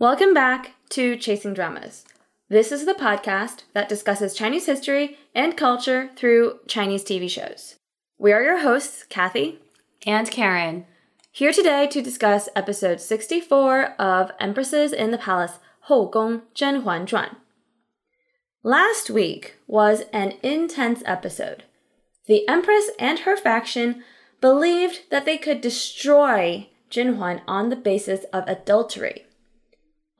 Welcome back to Chasing Dramas. This is the podcast that discusses Chinese history and culture through Chinese TV shows. We are your hosts, Kathy and Karen, here today to discuss episode 64 of Empresses in the Palace, Hou Gong Zhen Huan Zhuan. Last week was an intense episode. The Empress and her faction believed that they could destroy Zhen Huan on the basis of adultery.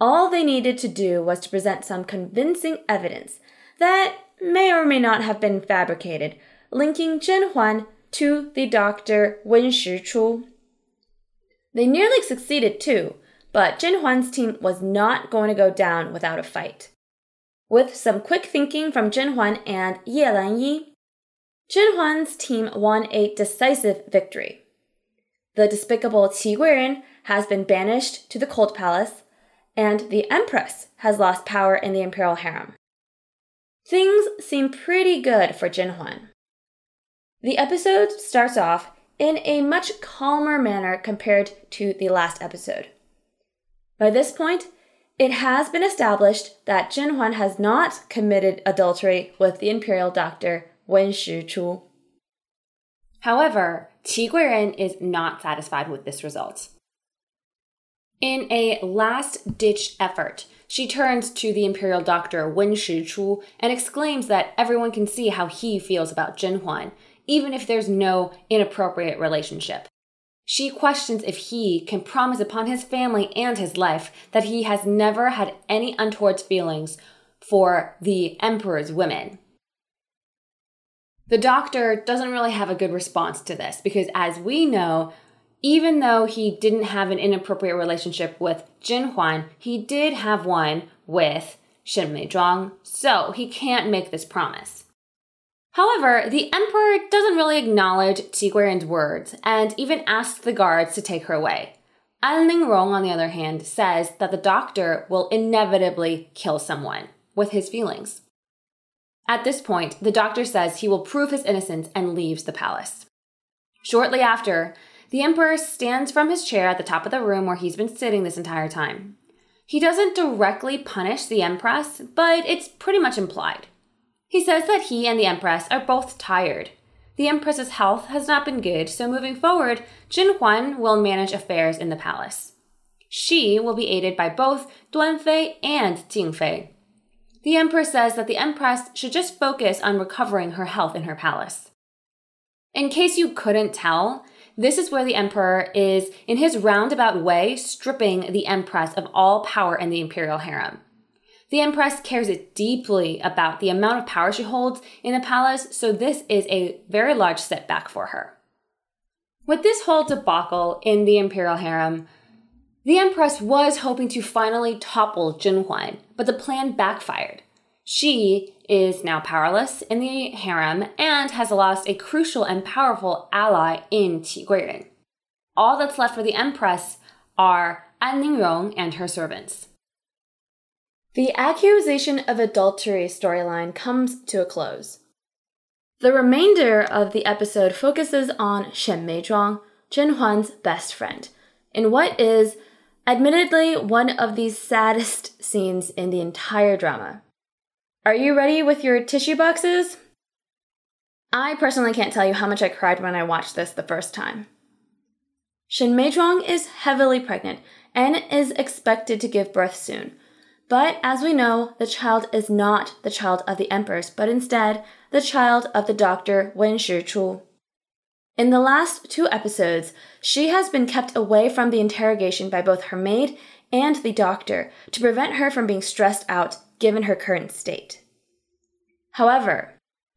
All they needed to do was to present some convincing evidence that may or may not have been fabricated, linking Zhen Huan to the doctor Wen Shichu. They nearly succeeded too, but Zhen Huan's team was not going to go down without a fight. With some quick thinking from Zhen Huan and Ye Lanyi, Zhenhuan's team won a decisive victory. The despicable Qi Guiren has been banished to the Cold Palace, and the Empress has lost power in the imperial harem. Things seem pretty good for Zhen Huan. The episode starts off in a much calmer manner compared to the last episode. By this point, it has been established that Zhen Huan has not committed adultery with the imperial doctor Wen Shichu. However, Qi Guiren is not satisfied with this result. In a last ditch effort, she turns to the imperial doctor Wen Shichu and exclaims that everyone can see how he feels about Zhen Huan, even if there's no inappropriate relationship. She questions if he can promise upon his family and his life that he has never had any untoward feelings for the emperor's women. The doctor doesn't really have a good response to this because, as we know, even though he didn't have an inappropriate relationship with Zhen Huan, he did have one with Shen Meizhuang, so he can't make this promise. However, the emperor doesn't really acknowledge Qi Guiren's words and even asks the guards to take her away. An Lingrong, on the other hand, says that the doctor will inevitably kill someone with his feelings. At this point, the doctor says he will prove his innocence and leaves the palace. Shortly after, the emperor stands from his chair at the top of the room where he's been sitting this entire time. He doesn't directly punish the empress, but it's pretty much implied. He says that he and the Empress are both tired. The Empress's health has not been good, so moving forward, Zhen Huan will manage affairs in the palace. She will be aided by both Duan Fei and Jing Fei. The Empress says that the Empress should just focus on recovering her health in her palace. In case you couldn't tell, this is where the Emperor is, in his roundabout way, stripping the Empress of all power in the imperial harem. The Empress cares deeply about the amount of power she holds in the palace, so this is a very large setback for her. With this whole debacle in the imperial harem, the Empress was hoping to finally topple Zhen Huan, but the plan backfired. She is now powerless in the harem and has lost a crucial and powerful ally in Qi Guiren. All that's left for the Empress are An Lingrong and her servants. The accusation of adultery storyline comes to a close. The remainder of the episode focuses on Shen Meizhuang, Zhen Huan's best friend, in what is admittedly one of the saddest scenes in the entire drama. Are you ready with your tissue boxes? I personally can't tell you how much I cried when I watched this the first time. Shen Meizhuang is heavily pregnant and is expected to give birth soon, but as we know, the child is not the child of the empress, but instead the child of the doctor Wen Shichu. In the last two episodes, she has been kept away from the interrogation by both her maid and the doctor to prevent her from being stressed out given her current state. However,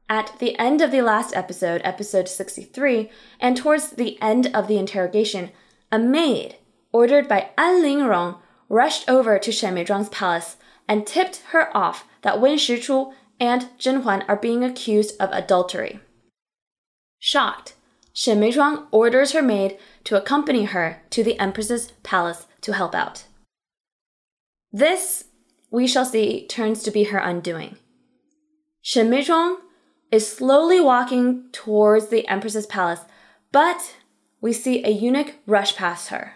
at the end of the last episode, episode 63, and towards the end of the interrogation, a maid, ordered by An Lingrong, rushed over to Shen Meizhuang's palace and tipped her off that Wen Shichu and Zhen Huan are being accused of adultery. Shocked, Shen Meizhuang orders her maid to accompany her to the Empress's palace to help out. This, we shall see, turns to be her undoing. Shen Meizhuang is slowly walking towards the Empress's palace, but we see a eunuch rush past her.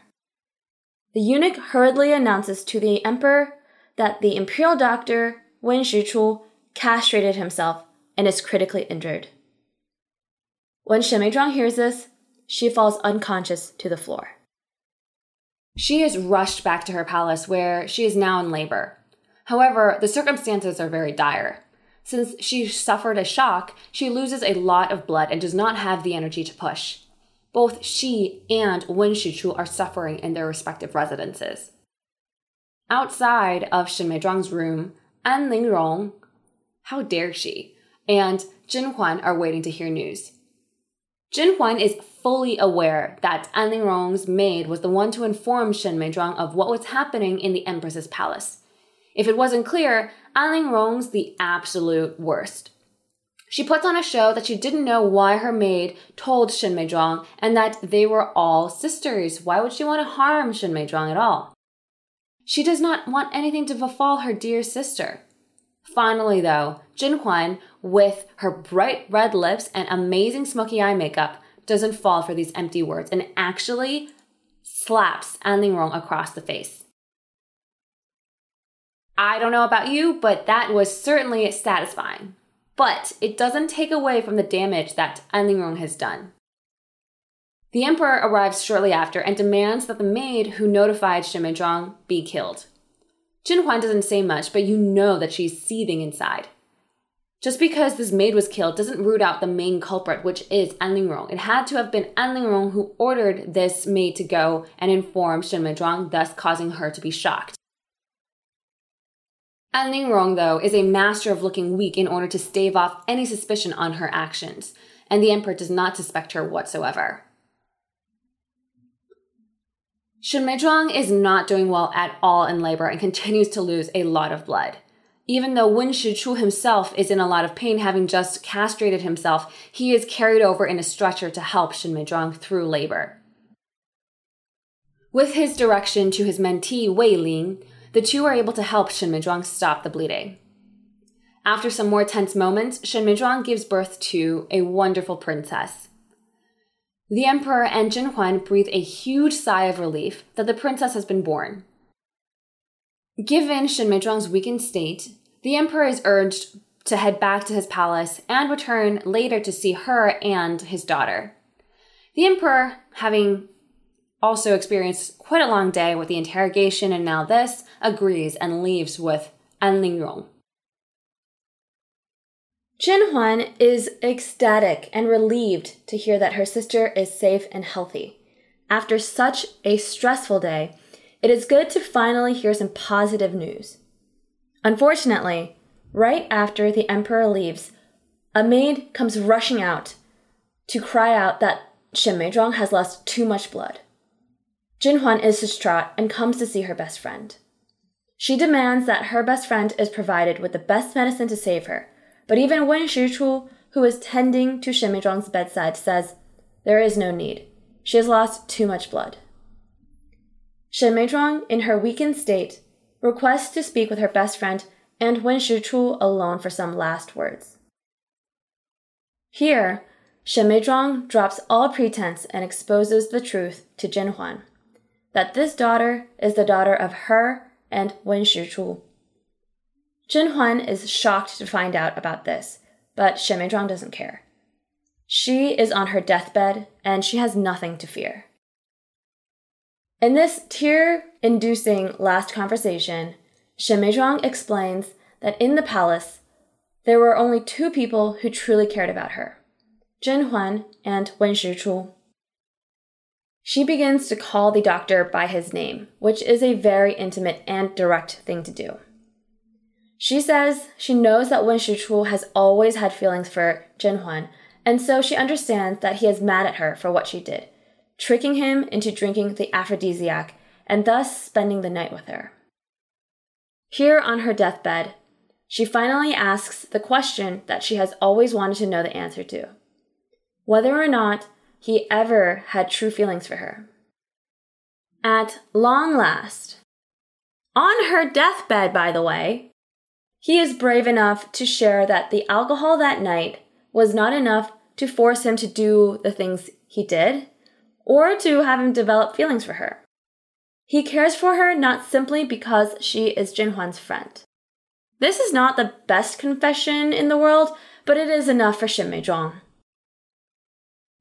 the eunuch hurriedly announces to the emperor that the imperial doctor, Wen Shichu, castrated himself and is critically injured. When Shen Meizhuang hears this, she falls unconscious to the floor. She is rushed back to her palace where she is now in labor. However, the circumstances are very dire. Since she suffered a shock, she loses a lot of blood and does not have the energy to push. Both she and Wen Shichu are suffering in their respective residences. Outside of Shen Meizhuang's room, An Lingrong, how dare she, and Zhen Huan are waiting to hear news. Zhen Huan is fully aware that An Lingrong's maid was the one to inform Shen Meizhuang of what was happening in the Empress's palace. If it wasn't clear, An Lingrong's the absolute worst. She puts on a show that she didn't know why her maid told Shen Meizhuang and that they were all sisters. Why would she want to harm Shen Meizhuang at all? She does not want anything to befall her dear sister. Finally, though, Zhen Huan, with her bright red lips and amazing smoky eye makeup, doesn't fall for these empty words and actually slaps An Lingrong across the face. I don't know about you, but that was certainly satisfying. But it doesn't take away from the damage that An Lingrong has done. The emperor arrives shortly after and demands that the maid who notified Shen Meizhuang be killed. Zhen Huan doesn't say much, but you know that she's seething inside. Just because this maid was killed doesn't root out the main culprit, which is An Lingrong. It had to have been An Lingrong who ordered this maid to go and inform Shen Meizhuang, thus causing her to be shocked. An Lingrong, though, is a master of looking weak in order to stave off any suspicion on her actions, and the emperor does not suspect her whatsoever. Shen Meizhuang is not doing well at all in labor and continues to lose a lot of blood. Even though Wen Shichu himself is in a lot of pain having just castrated himself, he is carried over in a stretcher to help Shen Meizhuang through labor. With his direction to his mentee Wei Lin, the two are able to help Shen Meizhuang stop the bleeding. After some more tense moments, Shen Meizhuang gives birth to a wonderful princess. The emperor and Zhen Huan breathe a huge sigh of relief that the princess has been born. Given Shen Meizhuang's weakened state, the emperor is urged to head back to his palace and return later to see her and his daughter. The emperor, having also experienced quite a long day with the interrogation and now this, agrees and leaves with An Lingrong. Zhen Huan is ecstatic and relieved to hear that her sister is safe and healthy. After such a stressful day, it is good to finally hear some positive news. Unfortunately, right after the emperor leaves, a maid comes rushing out to cry out that Shen Meizhuang has lost too much blood. Zhen Huan is distraught and comes to see her best friend. She demands that her best friend is provided with the best medicine to save her, but even Wen Shichu, who is tending to Shen Meizhuang's bedside, says, There is no need. She has lost too much blood. Shen Meizhuang, in her weakened state, requests to speak with her best friend and Wen Shichu alone for some last words. Here, Meizhuang drops all pretense and exposes the truth to Zhen Huan that this daughter is the daughter of her and Wen Shichu, Zhen Huan is shocked to find out about this, but Shen Meizhuang doesn't care. She is on her deathbed and she has nothing to fear. In this tear inducing last conversation, Shen Meizhuang explains that in the palace, there were only two people who truly cared about her Zhen Huan and Wen Shichu. She begins to call the doctor by his name, which is a very intimate and direct thing to do. She says she knows that Wen Shichu has always had feelings for Zhen Huan, and so she understands that he is mad at her for what she did, tricking him into drinking the aphrodisiac and thus spending the night with her. Here on her deathbed, she finally asks the question that she has always wanted to know the answer to whether or not he ever had true feelings for her. At long last, on her deathbed, by the way, he is brave enough to share that the alcohol that night was not enough to force him to do the things he did or to have him develop feelings for her. He cares for her not simply because she is Zhen Huan's friend. This is not the best confession in the world, but it is enough for Shen Meizhuang.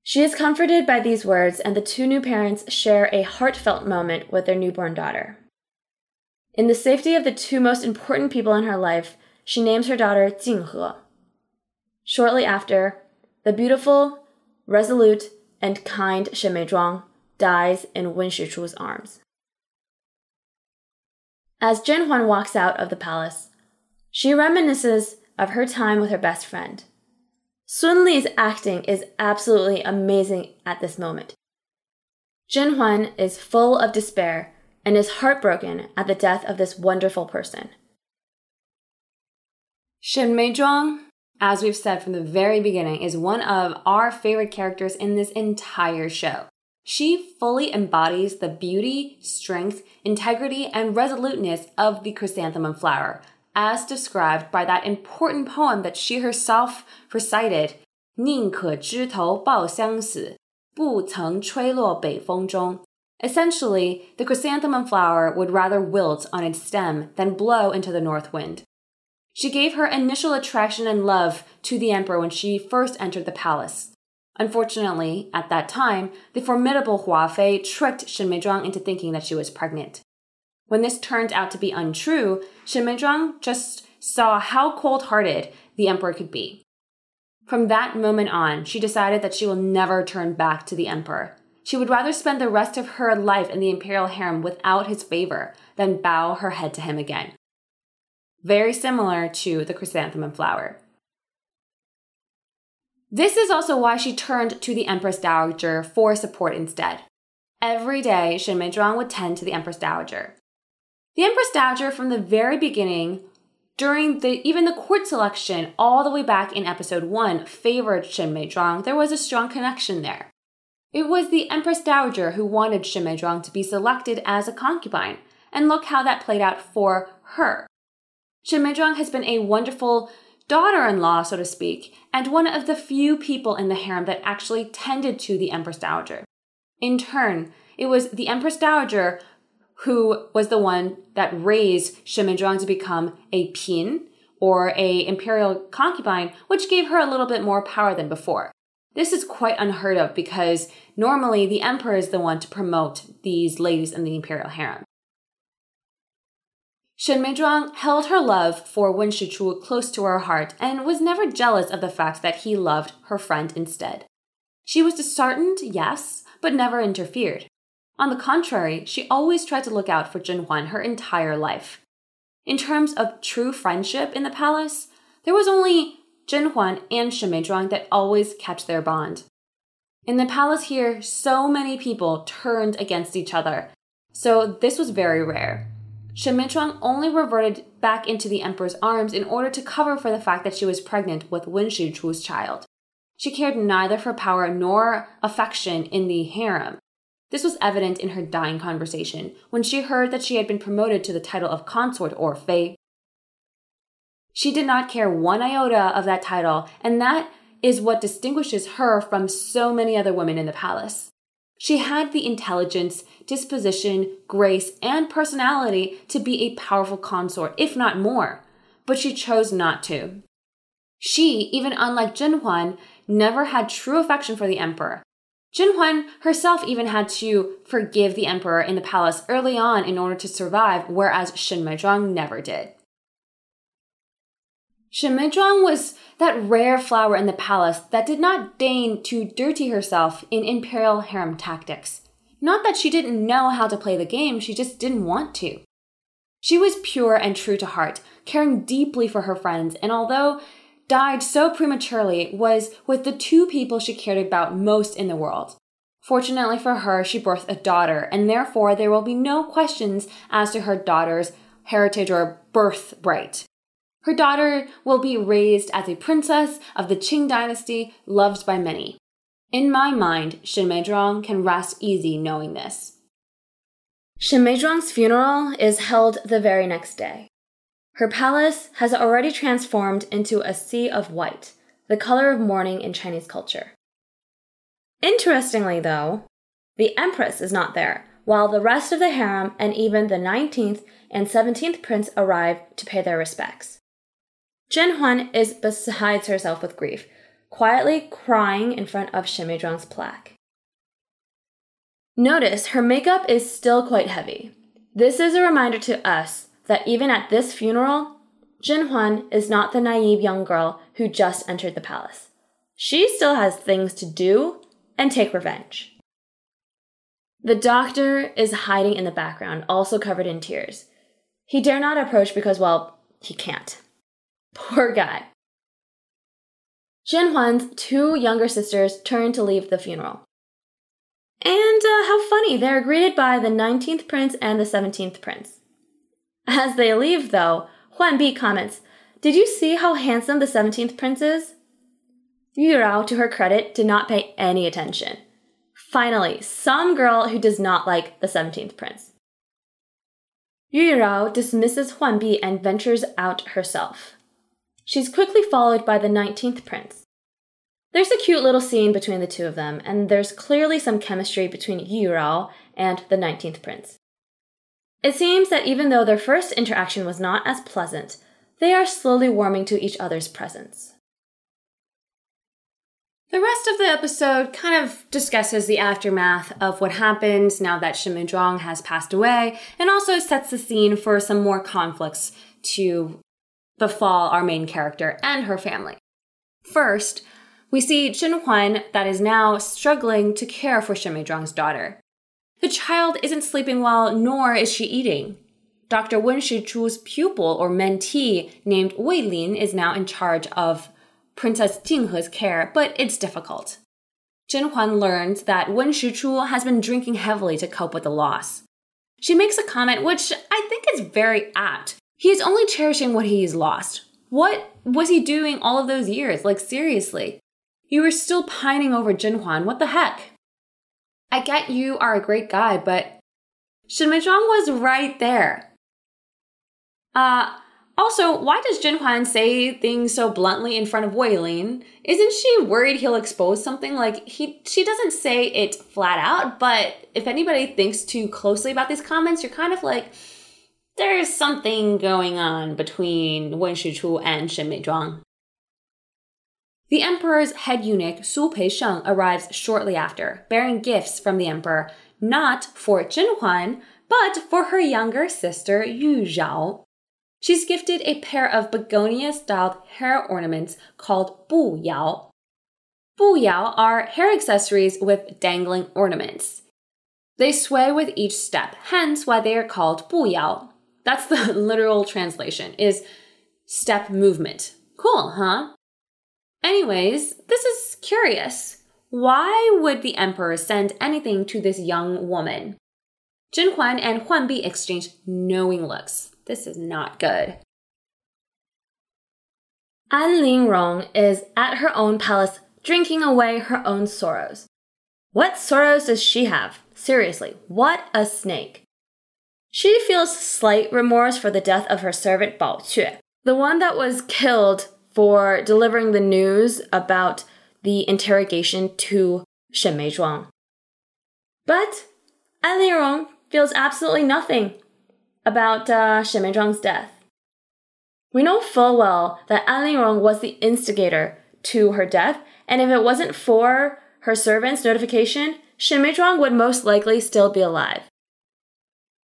She is comforted by these words, and the two new parents share a heartfelt moment with their newborn daughter. In the safety of the two most important people in her life, she names her daughter Jinghe. Shortly after, the beautiful, resolute, and kind Shen Meizhuang dies in Wen Shichu's arms. As Zhen Huan walks out of the palace, she reminisces of her time with her best friend. Sun Li's acting is absolutely amazing at this moment. Zhen Huan is full of despair and is heartbroken at the death of this wonderful person. Shen Meizhuang, as we've said from the very beginning, is one of our favorite characters in this entire show. She fully embodies the beauty, strength, integrity, and resoluteness of the chrysanthemum flower, as described by that important poem that she herself recited 宁可枝头抱香死，不曾吹落北风中. Essentially, the chrysanthemum flower would rather wilt on its stem than blow into the north wind. She gave her initial attraction and love to the emperor when she first entered the palace. Unfortunately, at that time, the formidable Hua Fei tricked Shen Meizhuang into thinking that she was pregnant. When this turned out to be untrue, Shen Meizhuang just saw how cold hearted the emperor could be. From that moment on, she decided that she will never turn back to the emperor. She would rather spend the rest of her life in the imperial harem without his favor than bow her head to him again. Very similar to the chrysanthemum flower. This is also why she turned to the Empress Dowager for support instead. Every day, Shen Meizhuang would tend to the Empress Dowager. The Empress Dowager, from the very beginning, during the even the court selection, all the way back in episode one, favored Shen Meizhuang. There was a strong connection there. It was the Empress Dowager who wanted Shen Meizhuang to be selected as a concubine, and look how that played out for her. Shen Meizhuang has been a wonderful daughter-in-law, so to speak, and one of the few people in the harem that actually tended to the Empress Dowager. In turn, it was the Empress Dowager who was the one that raised Meizhuang to become a pin or a imperial concubine, which gave her a little bit more power than before. This is quite unheard of because normally the emperor is the one to promote these ladies in the imperial harem. Shen Meizhuang held her love for Wen Shichu close to her heart and was never jealous of the fact that he loved her friend instead. She was disheartened, yes, but never interfered. On the contrary, she always tried to look out for Zhen Huan her entire life. In terms of true friendship in the palace, there was only Zhen Huan and Meizhuang that always kept their bond. In the palace here, so many people turned against each other, so this was very rare. Shen Meizhuang only reverted back into the emperor's arms in order to cover for the fact that she was pregnant with Wen Shichu's child. She cared neither for power nor affection in the harem. This was evident in her dying conversation when she heard that she had been promoted to the title of consort or fei. She did not care one iota of that title, and that is what distinguishes her from so many other women in the palace. She had the intelligence, disposition, grace, and personality to be a powerful consort, if not more, but she chose not to. She, even unlike Zhen Huan, never had true affection for the emperor, Zhen Huan herself even had to forgive the emperor in the palace early on in order to survive, whereas Shen Meizhuang never did. Shen Meizhuang was that rare flower in the palace that did not deign to dirty herself in imperial harem tactics. Not that she didn't know how to play the game, she just didn't want to. She was pure and true to heart, caring deeply for her friends, and although died so prematurely was with the two people she cared about most in the world. Fortunately for her, she birthed a daughter, and therefore there will be no questions as to her daughter's heritage or birthright. Her daughter will be raised as a princess of the Qing dynasty, loved by many. In my mind, Shen Meizhuang can rest easy knowing this. Shen Meizhuang's funeral is held the very next day. Her palace has already transformed into a sea of white, the color of mourning in Chinese culture. Interestingly, though, the empress is not there, while the rest of the harem and even the 19th and 17th prince arrive to pay their respects. Zhen Huan is besides herself with grief, quietly crying in front of Shen Meizhuang's plaque. Notice her makeup is still quite heavy. This is a reminder to us that even at this funeral, Zhen Huan is not the naive young girl who just entered the palace. She still has things to do and take revenge. The doctor is hiding in the background, also covered in tears. He dare not approach because, well, he can't. Poor guy. Zhen Huan's two younger sisters turn to leave the funeral. And uh, how funny, they're greeted by the 19th prince and the 17th prince. As they leave, though, Huan Bi comments, Did you see how handsome the 17th prince is? Yu Rao, to her credit, did not pay any attention. Finally, some girl who does not like the 17th prince. Yu Rao dismisses Huan Bi and ventures out herself. She's quickly followed by the 19th prince. There's a cute little scene between the two of them, and there's clearly some chemistry between Yu Rao and the 19th prince. It seems that even though their first interaction was not as pleasant, they are slowly warming to each other's presence. The rest of the episode kind of discusses the aftermath of what happens now that Meizhuang has passed away, and also sets the scene for some more conflicts to befall our main character and her family. First, we see Zhen Huan that is now struggling to care for Meizhuang's daughter. The child isn't sleeping well, nor is she eating. Dr. Wen Shichu's pupil or mentee named Wei Lin is now in charge of Princess Jinghe's care, but it's difficult. Zhen Huan learns that Wen Shichu has been drinking heavily to cope with the loss. She makes a comment which I think is very apt he is only cherishing what he's lost. What was he doing all of those years? Like, seriously. You were still pining over Zhen Huan. What the heck? I get you are a great guy, but Shen Meizhuang was right there. Uh, also, why does Zhen Huan say things so bluntly in front of Wei Lin? Isn't she worried he'll expose something? Like he, she doesn't say it flat out, but if anybody thinks too closely about these comments, you're kind of like, there's something going on between Wen Shichu and Shen Meizhuang. The emperor's head eunuch Su Peisheng arrives shortly after, bearing gifts from the emperor, not for Zhen Huan, but for her younger sister Yu Rao. She's gifted a pair of begonia-styled hair ornaments called Bu Yao. Bu Yao are hair accessories with dangling ornaments. They sway with each step, hence why they are called Bu Yao. That's the literal translation is step movement. Cool, huh? Anyways, this is curious. Why would the emperor send anything to this young woman? Zhen Huan and Huan Bi exchange knowing looks. This is not good. An Lingrong is at her own palace drinking away her own sorrows. What sorrows does she have? Seriously, what a snake. She feels slight remorse for the death of her servant Bao Que, the one that was killed for delivering the news about the interrogation to Shen Meizhuang. But An Lingrong feels absolutely nothing about uh, Shen Meizhuang's death. We know full well that An Lingrong was the instigator to her death, and if it wasn't for her servant's notification, Shen Meizhuang would most likely still be alive.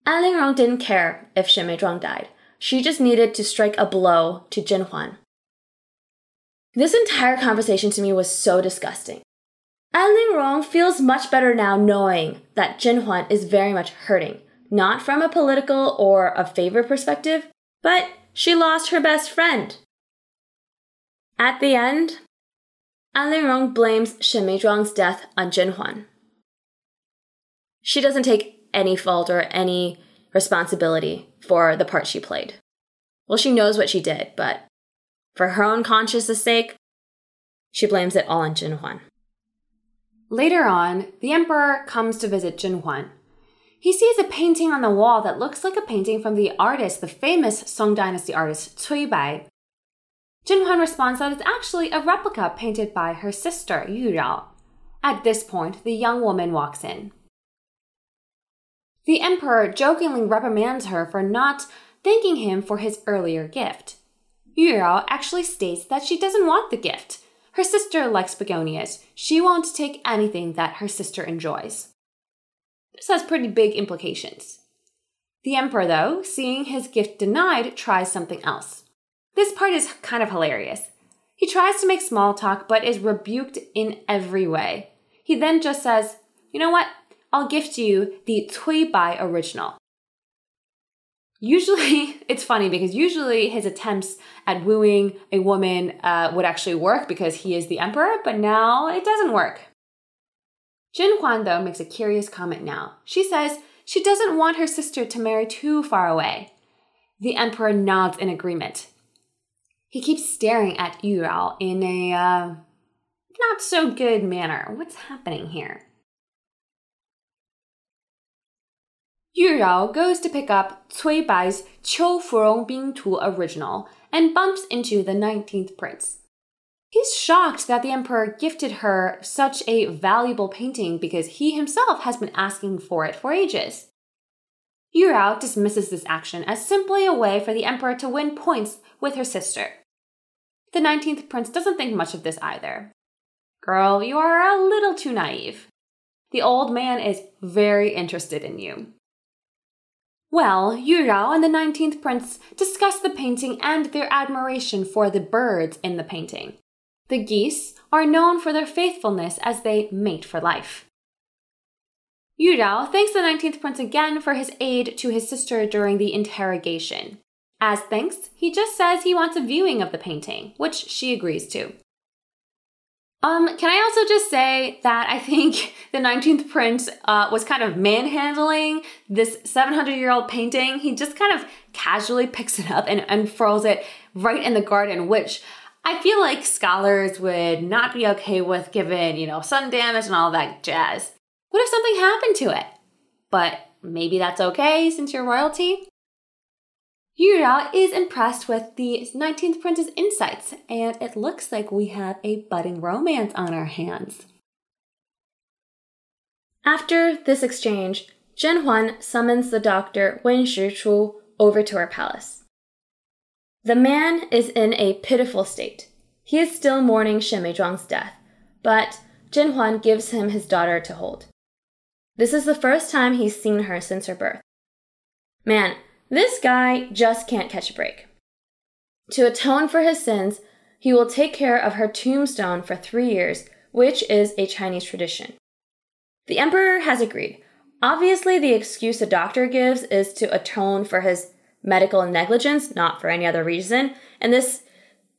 An Lingrong didn't care if Shen Meizhuang died. She just needed to strike a blow to Zhen Huan. This entire conversation to me was so disgusting. An Lingrong feels much better now knowing that Zhen Huan is very much hurting, not from a political or a favor perspective, but she lost her best friend. At the end, An Lingrong blames Shen Meizhuang's death on Zhen Huan. She doesn't take any fault or any responsibility for the part she played. Well, she knows what she did, but for her own conscience' sake, she blames it all on Zhen Huan. Later on, the emperor comes to visit Zhen Huan. He sees a painting on the wall that looks like a painting from the artist, the famous Song Dynasty artist Cui Bai. Zhen Huan responds that it's actually a replica painted by her sister, Yu Rao. At this point, the young woman walks in. The emperor jokingly reprimands her for not thanking him for his earlier gift. Yu Rao actually states that she doesn't want the gift. Her sister likes begonias. She won't take anything that her sister enjoys. This has pretty big implications. The emperor, though, seeing his gift denied, tries something else. This part is kind of hilarious. He tries to make small talk, but is rebuked in every way. He then just says, You know what? I'll gift you the Cui Bai original. Usually, it's funny because usually his attempts at wooing a woman uh, would actually work because he is the emperor, but now it doesn't work. Zhen Huan, though, makes a curious comment now. She says she doesn't want her sister to marry too far away. The emperor nods in agreement. He keeps staring at Yu Rao in a uh, not so good manner. What's happening here? Yu Rao goes to pick up Cui Bai's Qiu Furong Bing Tu original and bumps into the 19th prince. He's shocked that the emperor gifted her such a valuable painting because he himself has been asking for it for ages. Yu Rao dismisses this action as simply a way for the emperor to win points with her sister. The 19th prince doesn't think much of this either. Girl, you are a little too naive. The old man is very interested in you. Well, Yu Rao and the 19th prince discuss the painting and their admiration for the birds in the painting. The geese are known for their faithfulness as they mate for life. Yu Rao thanks the 19th prince again for his aid to his sister during the interrogation. As thanks, he just says he wants a viewing of the painting, which she agrees to. Um, can I also just say that I think the 19th Prince uh, was kind of manhandling this 700 year old painting. He just kind of casually picks it up and unfurls it right in the garden, which I feel like scholars would not be okay with given, you know, sun damage and all that jazz. What if something happened to it? But maybe that's okay since you're royalty. Yu Rao is impressed with the 19th Prince's insights, and it looks like we have a budding romance on our hands. After this exchange, Zhen Huan summons the doctor Wen Shichu over to her palace. The man is in a pitiful state. He is still mourning Shen Meizhuang's death, but Zhen Huan gives him his daughter to hold. This is the first time he's seen her since her birth. Man, this guy just can't catch a break. To atone for his sins, he will take care of her tombstone for three years, which is a Chinese tradition. The emperor has agreed. Obviously, the excuse the doctor gives is to atone for his medical negligence, not for any other reason. And this,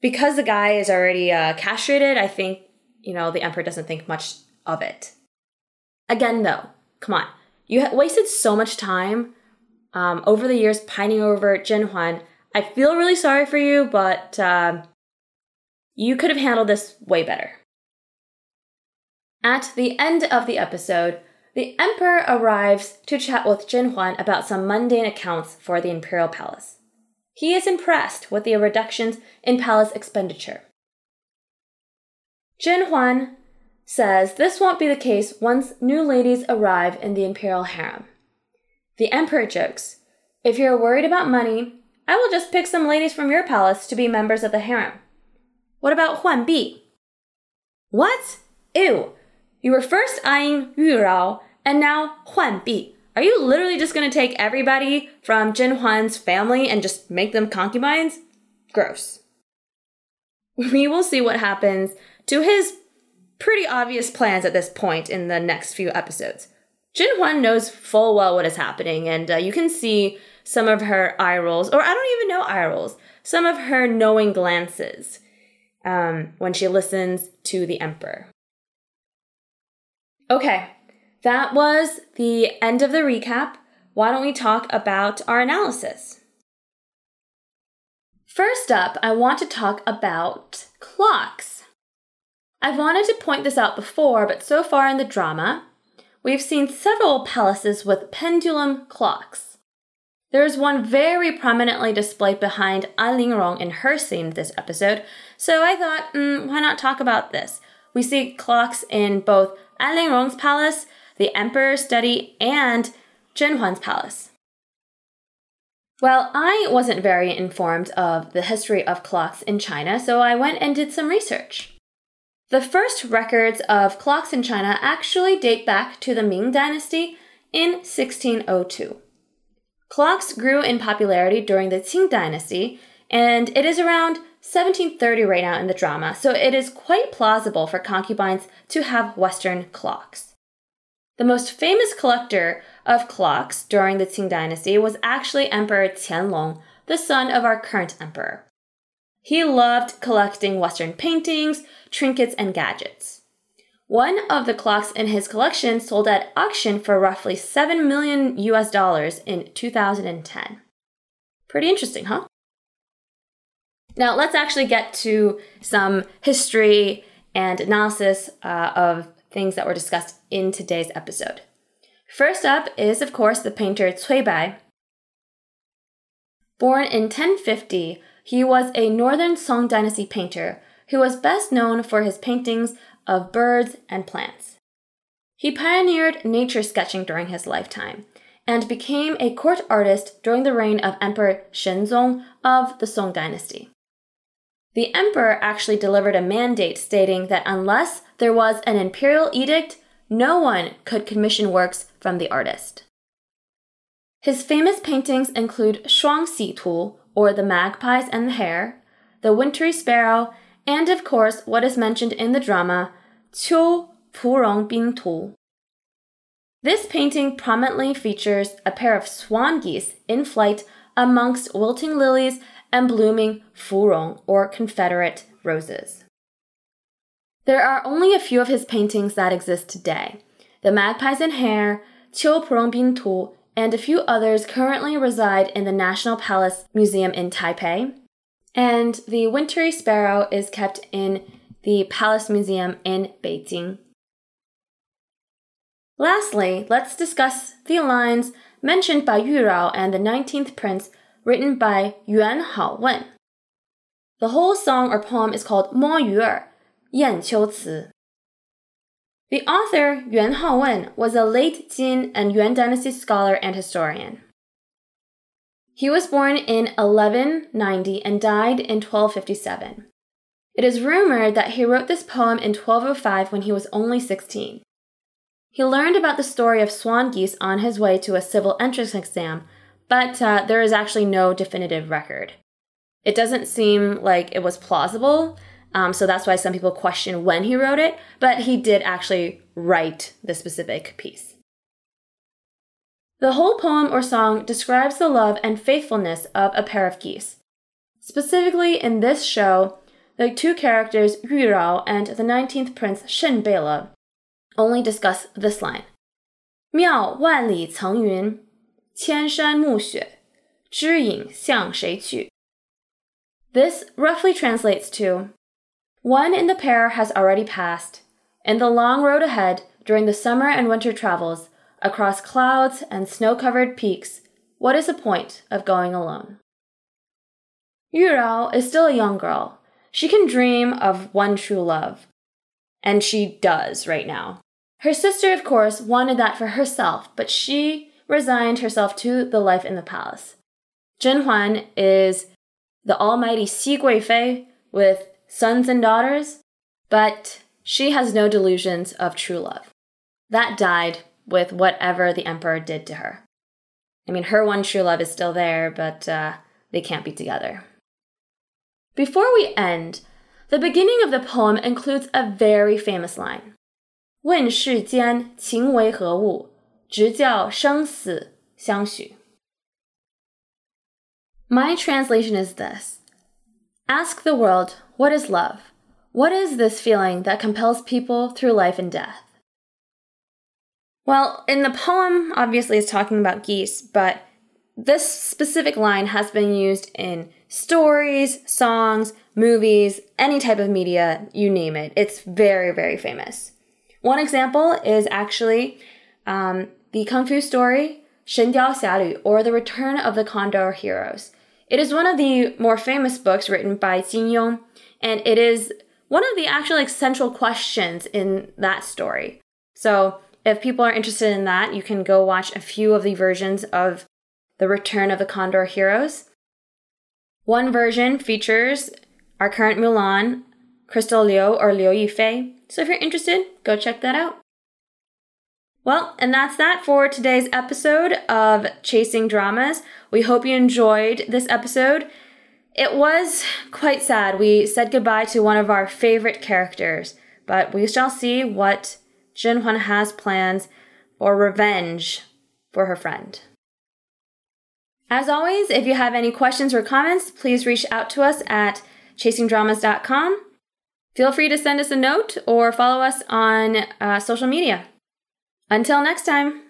because the guy is already uh, castrated, I think, you know, the emperor doesn't think much of it. Again, though, come on. You wasted so much time um, over the years pining over Zhen Huan. I feel really sorry for you, but uh, you could have handled this way better. At the end of the episode, the emperor arrives to chat with Zhen Huan about some mundane accounts for the imperial palace. He is impressed with the reductions in palace expenditure. Zhen Huan says this won't be the case once new ladies arrive in the imperial harem. The emperor jokes, If you're worried about money, I will just pick some ladies from your palace to be members of the harem. What about Huan Bi? What? Ew. You were first eyeing Yu Rao and now Huan Bi. Are you literally just to take everybody from Zhen Huan's family and just make them concubines? Gross. We will see what happens to his pretty obvious plans at this point in the next few episodes. Zhen Huan knows full well what is happening, and uh, you can see some of her eye rolls, or I don't even know eye rolls, some of her knowing glances um, when she listens to the Emperor. Okay, that was the end of the recap. Why don't we talk about our analysis? First up, I want to talk about clocks. I've wanted to point this out before, but so far in the drama, we've seen several palaces with pendulum clocks. There is one very prominently displayed behind An Lingrong in her scene this episode, so I thought, mm, why not talk about this? We see clocks in both An Lingrong's palace, the emperor's study, and Zhenhuan's palace. Well, I wasn't very informed of the history of clocks in China, so I went and did some research. The first records of clocks in China actually date back to the Ming Dynasty in 1602. Clocks grew in popularity during the Qing Dynasty, and it is around 1730 right now in the drama, so it is quite plausible for concubines to have Western clocks. The most famous collector of clocks during the Qing dynasty was actually Emperor Qianlong, the son of our current emperor. He loved collecting Western paintings, trinkets, and gadgets. One of the clocks in his collection sold at auction for roughly 7 million US dollars in 2010. Pretty interesting, huh? Now, let's actually get to some history and analysis uh, of things that were discussed in today's episode. First up is, of course, the painter Cui Bai. Born in 1050, he was a northern Song dynasty painter who was best known for his paintings of birds and plants. He pioneered nature sketching during his lifetime and became a court artist during the reign of Emperor Shenzong of the Song dynasty. The emperor actually delivered a mandate stating that unless there was an imperial edict, no one could commission works from the artist. His famous paintings include Shuang Si Tu, or the magpies and the hare, the wintry sparrow, and of course what is mentioned in the drama, Qiu Purong Bing Tu. This painting prominently features a pair of swan geese in flight amongst wilting lilies and blooming furong or Confederate roses. There are only a few of his paintings that exist today. The Magpies and Hare, Qiu Purong Bin Tu, and a few others currently reside in the National Palace Museum in Taipei. And the Wintry Sparrow is kept in the Palace Museum in Beijing. Lastly, let's discuss the lines mentioned by Yu Rao and the 19th Prince written by Yuan Hao Wen. The whole song or poem is called Mo Yuer, Yan Qiu. The author, Yuan Haowen, was a late Jin and Yuan dynasty scholar and historian. He was born in 1190 and died in 1257. It is rumored that he wrote this poem in 1205 when he was only 16. He learned about the story of swan geese on his way to a civil entrance exam but uh, there is actually no definitive record. It doesn't seem like it was plausible, um, so that's why some people question when he wrote it, but he did actually write the specific piece. The whole poem or song describes the love and faithfulness of a pair of geese. Specifically, in this show, the two characters Yu Rao and the 19th Prince Shen Beile only discuss this line 妙万里层云千山暮雪，知影向谁去? This roughly translates to one in the pair has already passed. In the long road ahead, during the summer and winter travels, across clouds and snow covered peaks, what is the point of going alone? Yu Rao is still a young girl. She can dream of one true love. And she does right now. Her sister, of course, wanted that for herself, but she resigned herself to the life in the palace. Zhen Huan is the almighty Xi Guifei with sons and daughters, but she has no delusions of true love. That died with whatever the emperor did to her. I mean, her one true love is still there, but uh, they can't be together. Before we end, the beginning of the poem includes a very famous line 问世间情为何物，直教生死相许. My translation is this Ask the world, what is love? What is this feeling that compels people through life and death? Well, in the poem, obviously, it's talking about geese, but this specific line has been used in stories, songs, movies, any type of media, you name it. It's very, very famous. One example is actually um, the Kung Fu story, Shen Diao Xia Lu, or The Return of the Condor Heroes. It is one of the more famous books written by Jin Yong, and it is one of the actual like, central questions in that story. So if people are interested in that, you can go watch a few of the versions of The Return of the Condor Heroes. One version features our current Mulan, Crystal Liu or Liu Yifei. So if you're interested, go check that out. Well, and that's that for today's episode of Chasing Dramas. We hope you enjoyed this episode. It was quite sad. We said goodbye to one of our favorite characters, but we shall see what Zhen Huan has plans for revenge for her friend. As always, if you have any questions or comments, please reach out to us at chasingdramas.com. Feel free to send us a note or follow us on uh, social media. Until next time.